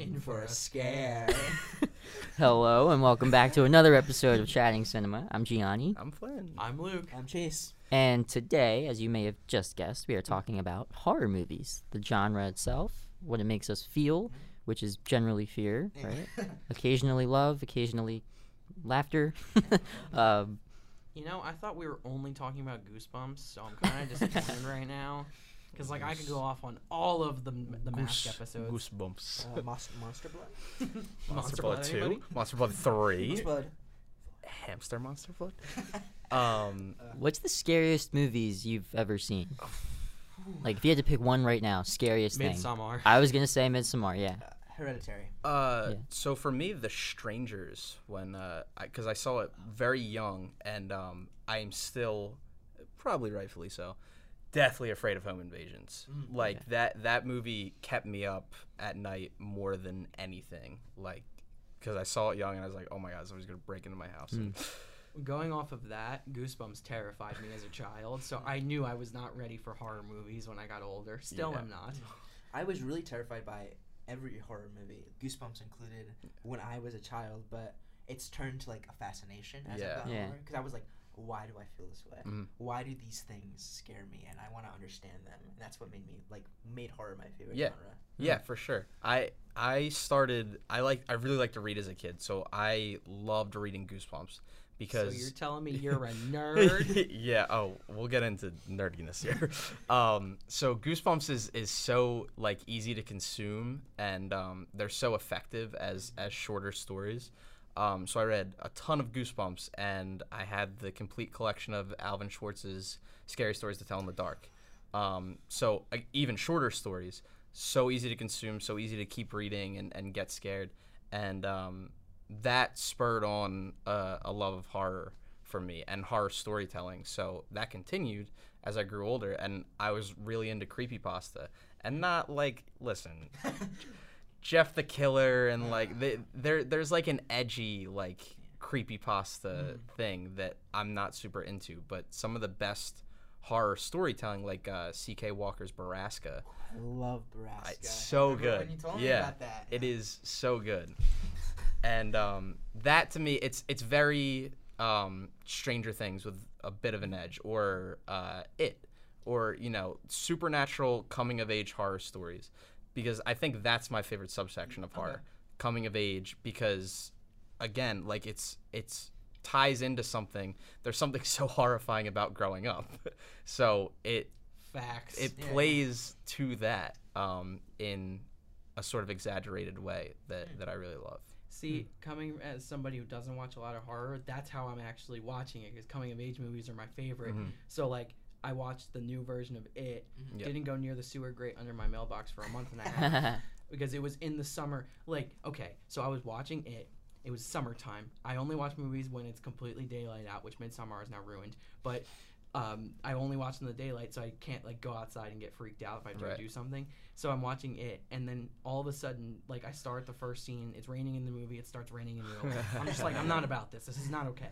in for a scare. Hello and welcome back to another episode of Chatting Cinema. I'm Gianni, I'm Flynn. I'm Luke. I'm Chase. and today, as you may have just guessed, we are talking about horror movies, the genre itself, what it makes us feel, which is generally fear, right? occasionally love, occasionally laughter. um, You know, I thought we were only talking about Goosebumps, so I'm kind of disappointed right now. Because, like, I could go off on all of the, the mask episodes. Goosebumps. Uh, Mos- Monster Blood. Monster Blood Blood, two. anybody? Monster Blood three. Monster Blood. Hamster Monster Blood. Um, what's the scariest movies you've ever seen? Like, if you had to pick one right now, scariest thing. Midsommar. I was gonna say Midsommar. Yeah. Uh, Hereditary. uh, Yeah. so for me, The Strangers, when uh, because I, saw it very young, and um, I am still, probably rightfully so, deathly afraid of home invasions. Mm, like that that movie kept me up at night more than anything. Like, because I saw it young, and I was like, oh my god, somebody's gonna break into my house. And Going off of that, Goosebumps terrified me as a child, so I knew I was not ready for horror movies when I got older. Still Yeah. am not. I was really terrified by every horror movie, Goosebumps included, when I was a child. But it's turned to like a fascination as Yeah. I've Yeah. older. Because I was like, why do I feel this way? Mhm. Why do these things scare me? And I want to understand them. And that's what made me like made horror my favorite Yeah. genre. Yeah, for sure. I I started I like I really liked to read as a kid, so I loved reading Goosebumps because So you're telling me you're a nerd? yeah, oh, we'll get into nerdiness here. um, so Goosebumps is is so like easy to consume and um, they're so effective as as shorter stories. Um, so I read a ton of Goosebumps and I had the complete collection of Alvin Schwartz's Scary Stories to Tell in the Dark. Um, so uh, even shorter stories, so easy to consume, so easy to keep reading and, and get scared. And um, that spurred on uh, a love of horror for me and horror storytelling. So that continued as I grew older, and I was really into creepypasta. And not like, listen, Jeff the Killer, and like, the, there, there's like an edgy, like, creepypasta thing that I'm not super into, but some of the best horror storytelling, like uh, C.K. Walker's Borrasca, I love Borrasca. it's so good. When you told me yeah, about that. it is so good. And um, that to me, it's it's very um, Stranger Things with a bit of an edge, or uh, it, or you know, supernatural coming of age horror stories, because I think that's my favorite subsection of horror, coming of age, because again, like it's it's ties into something. There's something so horrifying about growing up, so it Facts. it Yeah. plays to that um, in a sort of exaggerated way that, Hmm. that I really love. See, coming as somebody who doesn't watch a lot of horror, that's how I'm actually watching it. Because coming of age movies are my favorite. Mhm. So like, I watched the new version of It. Yep. Didn't go near the sewer grate under my mailbox for a month and a half because it was in the summer. Like, okay, so I was watching It. It was summertime. I only watch movies when it's completely daylight out, which Midsommar is now ruined. But um, I only watch in the daylight, so I can't like go outside and get freaked out if I have to do something. So I'm watching it, and then all of a sudden, like I start the first scene. It's raining in the movie. It starts raining in real life. I'm just like, I'm not about this. This is not okay.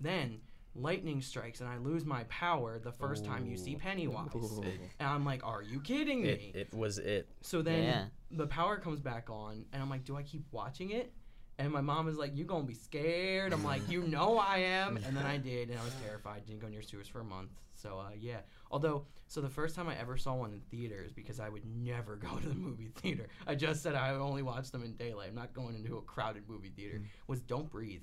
Then lightning strikes, and I lose my power the first time you see Pennywise. Ooh. And I'm like, are you kidding me? It, it was it. So then Yeah. the power comes back on, and I'm like, do I keep watching it? And my mom is like, "You're gonna be scared? I'm like, you know I am. And then I did, and I was terrified. Didn't go near sewers for a month. So uh, yeah. Although, so the first time I ever saw one in theaters, because I would never go to the movie theater. I just said I only watch them in daylight. I'm not going into a crowded movie theater. Was Don't Breathe.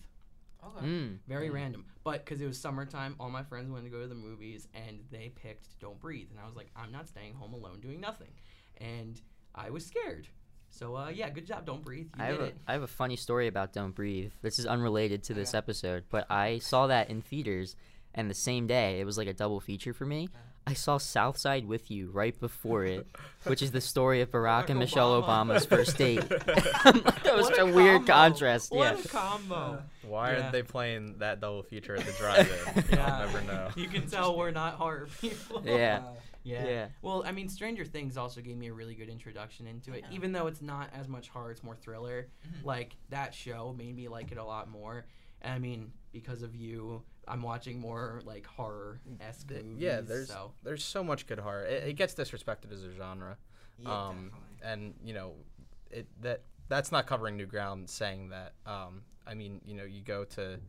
Okay. Mm. Very random. But because it was summertime, all my friends wanted to go to the movies and they picked Don't Breathe. And I was like, I'm not staying home alone doing nothing. And I was scared. So, uh, yeah, good job, Don't Breathe. You I have, did a, it. I have a funny story about Don't Breathe. This is unrelated to this Okay. episode, but I saw that in theaters, and the same day, it was like a double feature for me. I saw Southside with You right before it, which is the story of Barack, Barack and Michelle Obama. Obama's first date. that was What such a weird contrast. What yeah. a combo. Why Yeah. aren't they playing that double feature at the drive-in? Yeah. I'll never know. You can tell we're not horror people. Yeah. Uh, Yeah. Yeah. Well, I mean, Stranger Things also gave me a really good introduction into it. Yeah. Even though it's not as much horror, it's more thriller. Mhm. Like that show made me like it a lot more. And I mean, because of you, I'm watching more like horror esque Th- movies. yeah, there's so there's so much good horror. It, it gets disrespected as a genre. yeah, um, and you know, it that that's not covering new ground saying that. Um, I mean, you know, you go to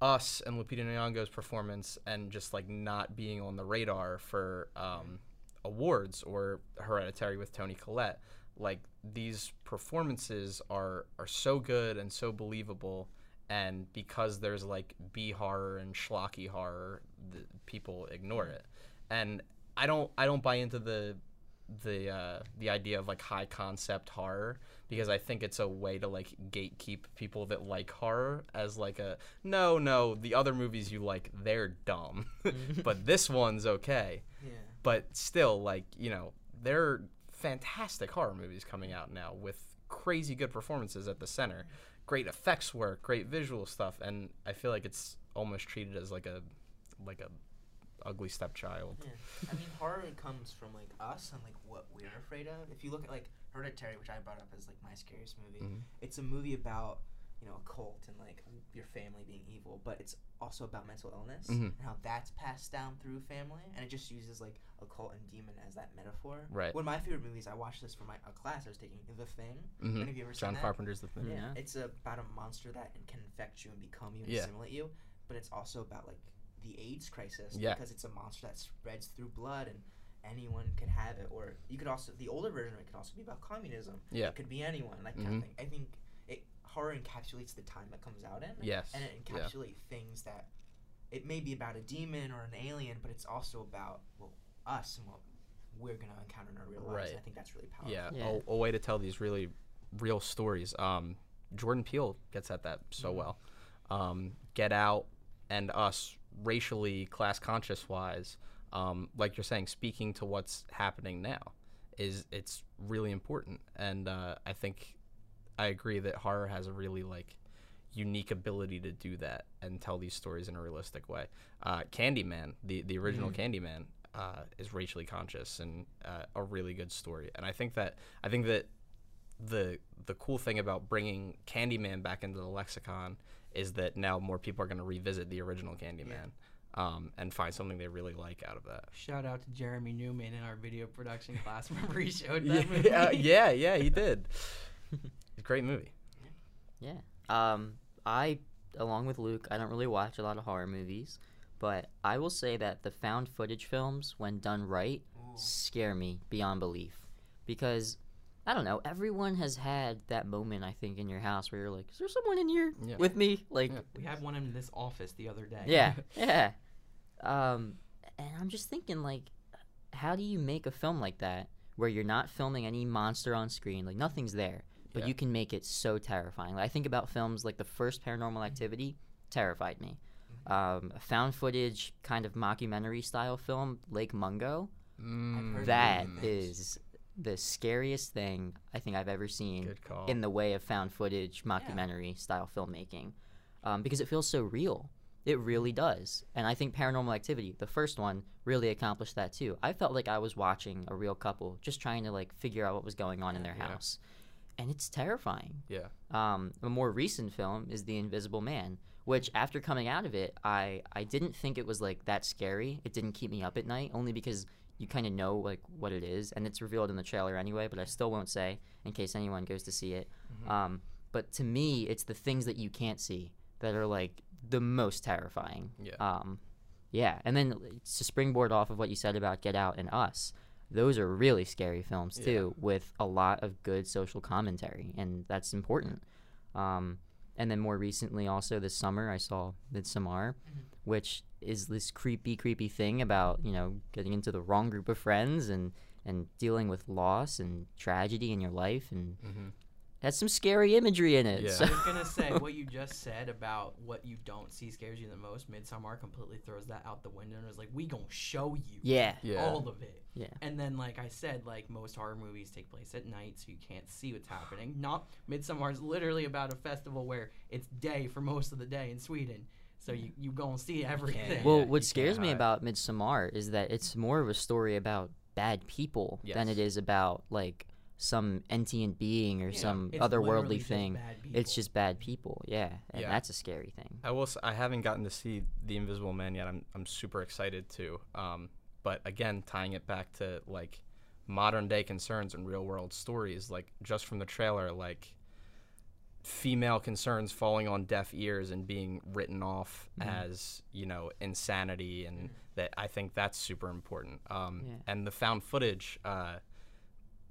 us and Lupita Nyong'o's performance and just like not being on the radar for um, awards or Hereditary with Toni Collette. Like these performances are are so good and so believable, and because there's like B horror and schlocky horror, the, people ignore it. And I don't I don't buy into the the uh, the idea of like high concept horror because I think it's a way to like gatekeep people that like horror as like a no no the other movies you like they're dumb but this one's okay Yeah. but still like you know there are fantastic horror movies coming out now with crazy good performances at the center great effects work great visual stuff and I feel like it's almost treated as like a like a ugly stepchild Yeah. I mean, horror comes from like us and like what we're afraid of. If you look at like Hereditary, which I brought up as like my scariest movie, Mhm. it's a movie about you know a cult and like your family being evil, but it's also about mental illness Mhm. and how that's passed down through family, and it just uses like a cult and demon as that metaphor. Right. One of my favorite movies, I watched this for my a class I was taking, The Thing. Mhm. Have you ever John seen that? Carpenter's The Thing Yeah. Yeah, it's about a monster that can infect you and become you and Yeah. assimilate you, but it's also about like the AIDS crisis Yeah. because it's a monster that spreads through blood and anyone can have it. Or you could also the older version of it could also be about communism. Yeah. it could be anyone Like kind Mhm. of thing. I think horror encapsulates the time that comes out in. Yes, and it yeah. encapsulates things that it may be about a demon or an alien, but it's also about well us and what we're gonna encounter in our real lives. Right. And I think that's really powerful. yeah, Yeah. A, a way to tell these really real stories. Um, Jordan Peele gets at that so Mhm. well. Um, Get Out and Us, racially, class conscious wise, um, like you're saying, speaking to what's happening now, is it's really important. And uh, I think I agree that horror has a really like unique ability to do that and tell these stories in a realistic way. Uh, Candyman, the the original Candyman, uh, is racially conscious and uh, a really good story. And I think that I think that the the cool thing about bringing Candyman back into the lexicon is that now more people are going to revisit the original Candyman um, and find something they really like out of that. Shout out to Jeremy Newman in our video production class. Remember he showed that movie? yeah, yeah, yeah, he did. Great movie. Yeah. Um, I, along with Luke, I don't really watch a lot of horror movies, but I will say that the found footage films, when done right, Ooh. scare me beyond belief. Because, I don't know, everyone has had that moment, I think, in your house where you're like, is there someone in here Yeah. with me? Like, Yeah. We had one in this office the other day. yeah, yeah. Um, and I'm just thinking, like, how do you make a film like that where you're not filming any monster on screen? Like, nothing's there, but Yeah. you can make it so terrifying. Like, I think about films like the first Paranormal Activity terrified me. Um, found footage kind of mockumentary style film, Lake Mungo. Mm, heard That is the scariest thing I think I've ever seen in the way of found footage mockumentary style filmmaking um, because it feels so real it really does and i think paranormal activity the first one really accomplished that too i felt like i was watching a real couple just trying to like figure out what was going on in their Yeah. house and it's terrifying. Yeah, um, a more recent film is the invisible man which after coming out of it i i didn't think it was like that scary. It didn't keep me up at night only because you kind of know like what it is and it's revealed in the trailer anyway but i still won't say in case anyone goes to see it. Um, but to me it's the things that you can't see that are like the most terrifying. Yeah. um, yeah and then to springboard off of what you said about get out and us those are really scary films Yeah. too with a lot of good social commentary and that's important. Um, and then more recently also this summer i saw midsommar which is this creepy creepy thing about you know getting into the wrong group of friends and and dealing with loss and tragedy in your life and hmm has some scary imagery in it Yeah. so- I was gonna say what you just said about what you don't see scares you the most. Midsommar completely throws that out the window and is like, "We gonna show you yeah yeah, all of it." Yeah. And then, like I said, like most horror movies take place at night, so you can't see what's happening. Not Midsommar is literally about a festival where it's day for most of the day in Sweden, so you you gonna see everything. well Yeah, what you scares me about midsommar is that it's more of a story about bad people than it is about like some sentient being or Yeah, some otherworldly thing bad it's just bad people yeah and Yeah. that's a scary thing I will. s- I haven't gotten to see the Invisible Man yet. I'm. I'm super excited to. Um, but again, tying it back to like modern day concerns and real world stories. Like just from the trailer, like female concerns falling on deaf ears and being written off Mhm. as you know insanity, and that I think that's super important. Um, Yeah. And the found footage. Uh,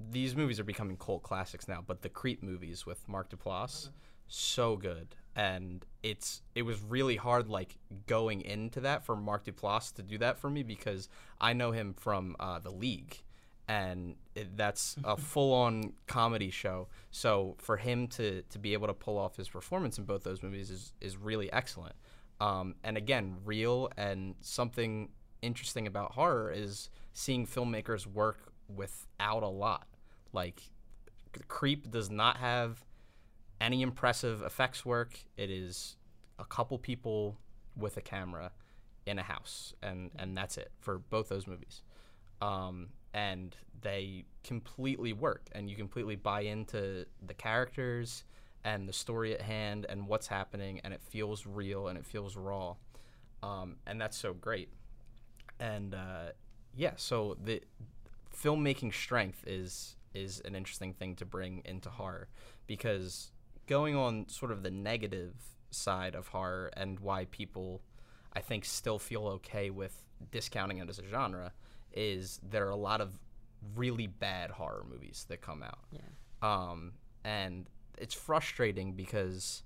these movies are becoming cult classics now, but the Creep movies with Mark Duplass, so good. And it's it was really hard like going into that for Mark Duplass to do that for me because I know him from uh, the League, and it, that's a full on comedy show. So for him to to be able to pull off his performance in both those movies is is really excellent. Um, and again, real and something interesting about horror is seeing filmmakers work without a lot. Like, Creep does not have any impressive effects work. It is a couple people with a camera in a house, and and that's it for both those movies. Um, and they completely work, and you completely buy into the characters and the story at hand and what's happening, and it feels real and it feels raw, um, and that's so great. And uh, yeah, so the filmmaking strength is is an interesting thing to bring into horror because going on sort of the negative side of horror and why people I think still feel okay with discounting it as a genre is there are a lot of really bad horror movies that come out. Yeah. Um, and it's frustrating because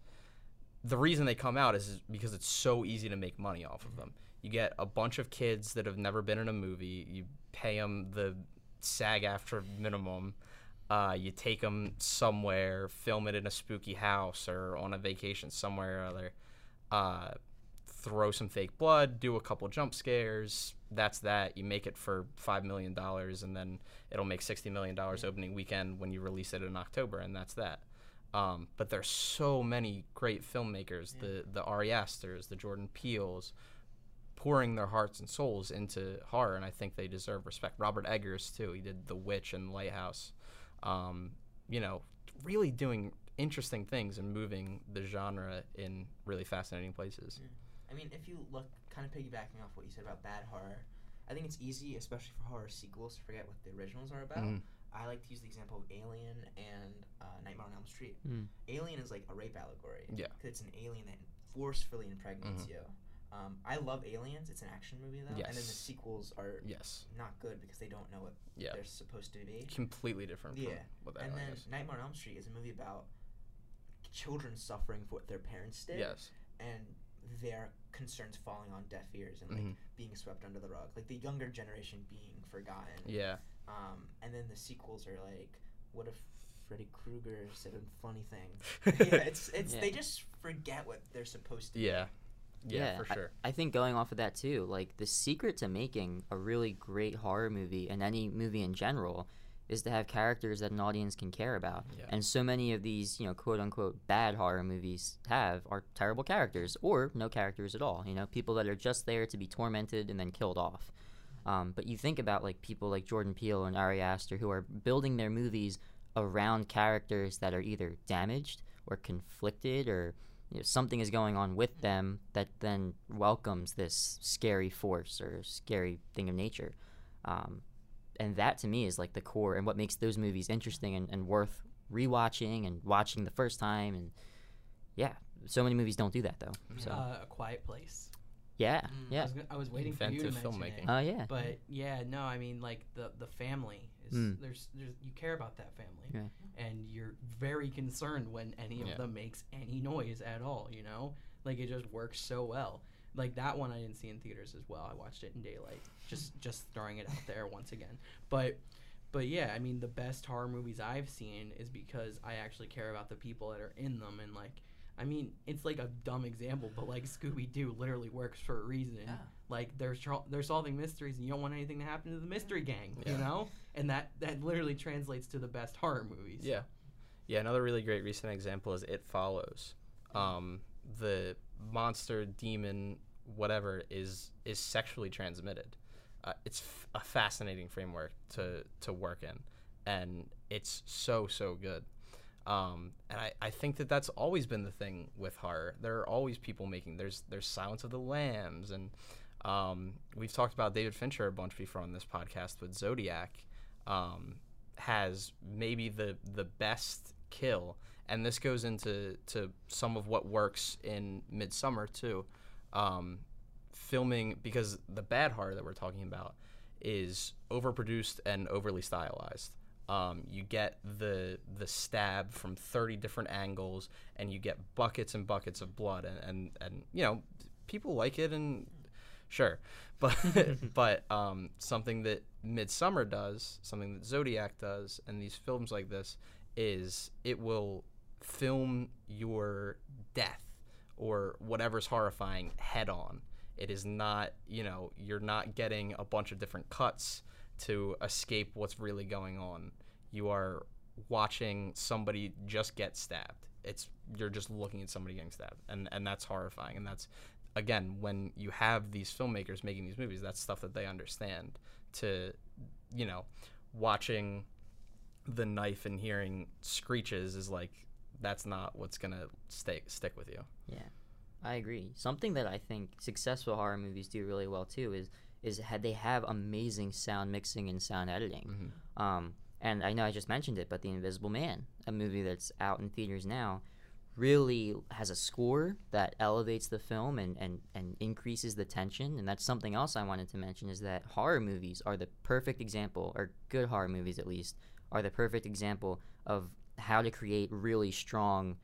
the reason they come out is because it's so easy to make money off of them. You get a bunch of kids that have never been in a movie, you pay them the SAG-AFTRA minimum. Uh, you take them somewhere, film it in a spooky house or on a vacation somewhere or other. Uh, throw some fake blood, do a couple jump scares. That's that. You make it for five million dollars, and then it'll make sixty million dollars opening weekend when you release it in October, and that's that. Um, but there's so many great filmmakers, the the Ari Asters, the Jordan Peeles, pouring their hearts and souls into horror, and I think they deserve respect. Robert Eggers too. He did The Witch and Lighthouse. Um, you know, really doing interesting things and moving the genre in really fascinating places. I mean, if you look, kind of piggybacking off what you said about bad horror, I think it's easy, especially for horror sequels, to forget what the originals are about. Mhm. I like to use the example of Alien and uh, Nightmare on Elm Street. Mm. Alien is like a rape allegory. Yeah. 'cause it's an alien that forcefully impregnates Mhm. you. Um, I love Aliens. It's an action movie though, and then the sequels are Yes. not good because they don't know what Yeah. they're supposed to be. Completely different. Yeah. From what that And then is. Nightmare on Elm Street is a movie about children suffering for what their parents did, Yes. and their concerns falling on deaf ears and like Mhm. being swept under the rug, like the younger generation being forgotten. Yeah. Um, and then the sequels are like, what if Freddy Krueger said a funny thing? yeah, it's it's Yeah. they just forget what they're supposed to. Yeah. Yeah, for I- sure. I, think going off of that too, like the secret to making a really great horror movie and any movie in general is to have characters that an audience can care about. Yeah. And so many of these, you know, quote unquote bad horror movies have are terrible characters or no characters at all. You know, people that are just there to be tormented and then killed off. Um, but you think about like people like Jordan Peele and Ari Aster who are building their movies around characters that are either damaged or conflicted or you know, something is going on with them that then welcomes this scary force or scary thing of nature. Um, and that to me is like the core and what makes those movies interesting and, and worth rewatching and watching the first time. And yeah, so many movies don't do that though. So Uh, a Quiet Place. yeah, Mm. I yeah. was, gonna- I was waiting for you to Inventive mention filmmaking. it. Oh yeah. But yeah, no, I mean like the the family is Mm. there's there's you care about that family, Yeah. and you're very concerned when any of Yeah. them makes any noise at all. You know, like it just works so well. Like that one I didn't see in theaters as well. I watched it in daylight. Just just throwing it out there once again. But but yeah, I mean the best horror movies I've seen is because I actually care about the people that are in them and like I mean, it's like a dumb example, but like Scooby Doo literally works for a reason. Yeah. Like they're tr- they're solving mysteries, and you don't want anything to happen to the mystery gang, you know. And that that literally translates to the best horror movies. Yeah. Yeah, another really great recent example is It Follows. Um, the monster, demon, whatever is is sexually transmitted. Uh, it's f- a fascinating framework to to work in, and it's so so good. Um, and I, I think that that's always been the thing with horror. There are always people making there's there's Silence of the Lambs, and um, we've talked about David Fincher a bunch before on this podcast But Zodiac. um, has maybe the the best kill, and this goes into to some of what works in Midsommar too. Um, filming because the bad horror that we're talking about is overproduced and overly stylized. Um, you get the the stab from 30 different angles, and you get buckets and buckets of blood, and and, and you know people like it, and sure, but but um, something that Midsommar does, something that Zodiac does, and these films like this is it will film your death or whatever's horrifying head on. It is not, you know, you're not getting a bunch of different cuts to escape what's really going on. You are watching somebody just get stabbed. It's you're just looking at somebody getting stabbed, and and that's horrifying. And that's again when you have these filmmakers making these movies, that's stuff that they understand. To you know, watching the knife and hearing screeches is like that's not what's gonna stay stick with you. Yeah, I agree. Something that I think successful horror movies do really well too is is had they have amazing sound mixing and sound editing. Mm-hmm. Um, and I know I just mentioned it, but The Invisible Man, a movie that's out in theaters now, really has a score that elevates the film and, and, and increases the tension. And that's something else I wanted to mention is that horror movies are the perfect example, or good horror movies at least, are the perfect example of how to create really strong,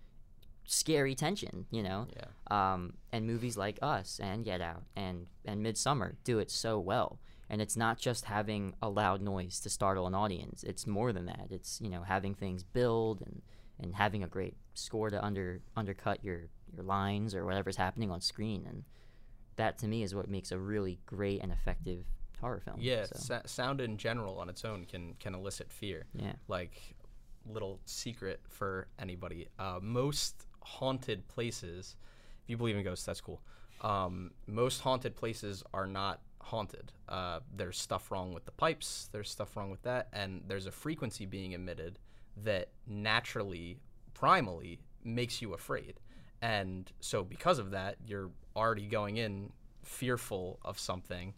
scary tension, you know? Yeah. Um, and movies like Us and Get Out and, and Midsommar do it so well. And it's not just having a loud noise to startle an audience. It's more than that. It's, you know, having things build and, and having a great score to under undercut your, your lines or whatever's happening on screen. And that to me is what makes a really great and effective horror film. Yeah, So, sa- sound in general on its own can can elicit fear. yeah. Like little secret for anybody. Uh, most haunted places, if you believe in ghosts, that's cool. Um, most haunted places are not haunted. Uh, there's stuff wrong with the pipes. There's stuff wrong with that, and there's a frequency being emitted that naturally, primally, makes you afraid. And so, because of that, you're already going in fearful of something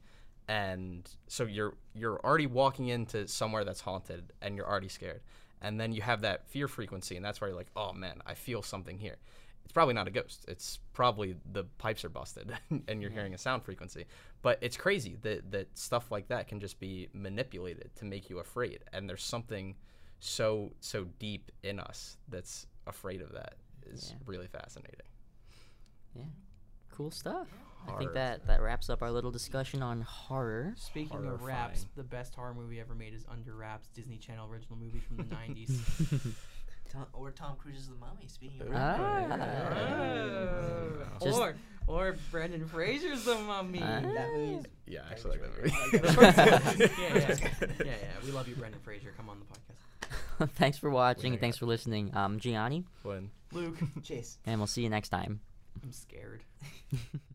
and so you're you're already walking into somewhere that's haunted and you're already scared and then you have that fear frequency and that's where you're like oh man i feel something here. It's probably not a ghost. It's probably the pipes are busted and you're hearing a sound frequency. But it's crazy that that stuff like that can just be manipulated to make you afraid. And there's something so so deep in us that's afraid of that is Yeah. really fascinating Cool stuff. I think that, that wraps up our little discussion on horror. Speaking of wraps, Horrifying. the best horror movie ever made is Under Wraps, Disney Channel original movie from the 90s. Tom, or Tom Cruise's The Mummy. Speaking of Ah. Just- or or Brendan Fraser's The Mummy. Ah. that movie yeah I actually like that movie yeah, yeah, yeah, yeah. We love you, Brendan Fraser. Come on the podcast. thanks for watching and thanks for listening. Um, Gianni, when Luke, Chase. and we'll see you next time. I'm scared.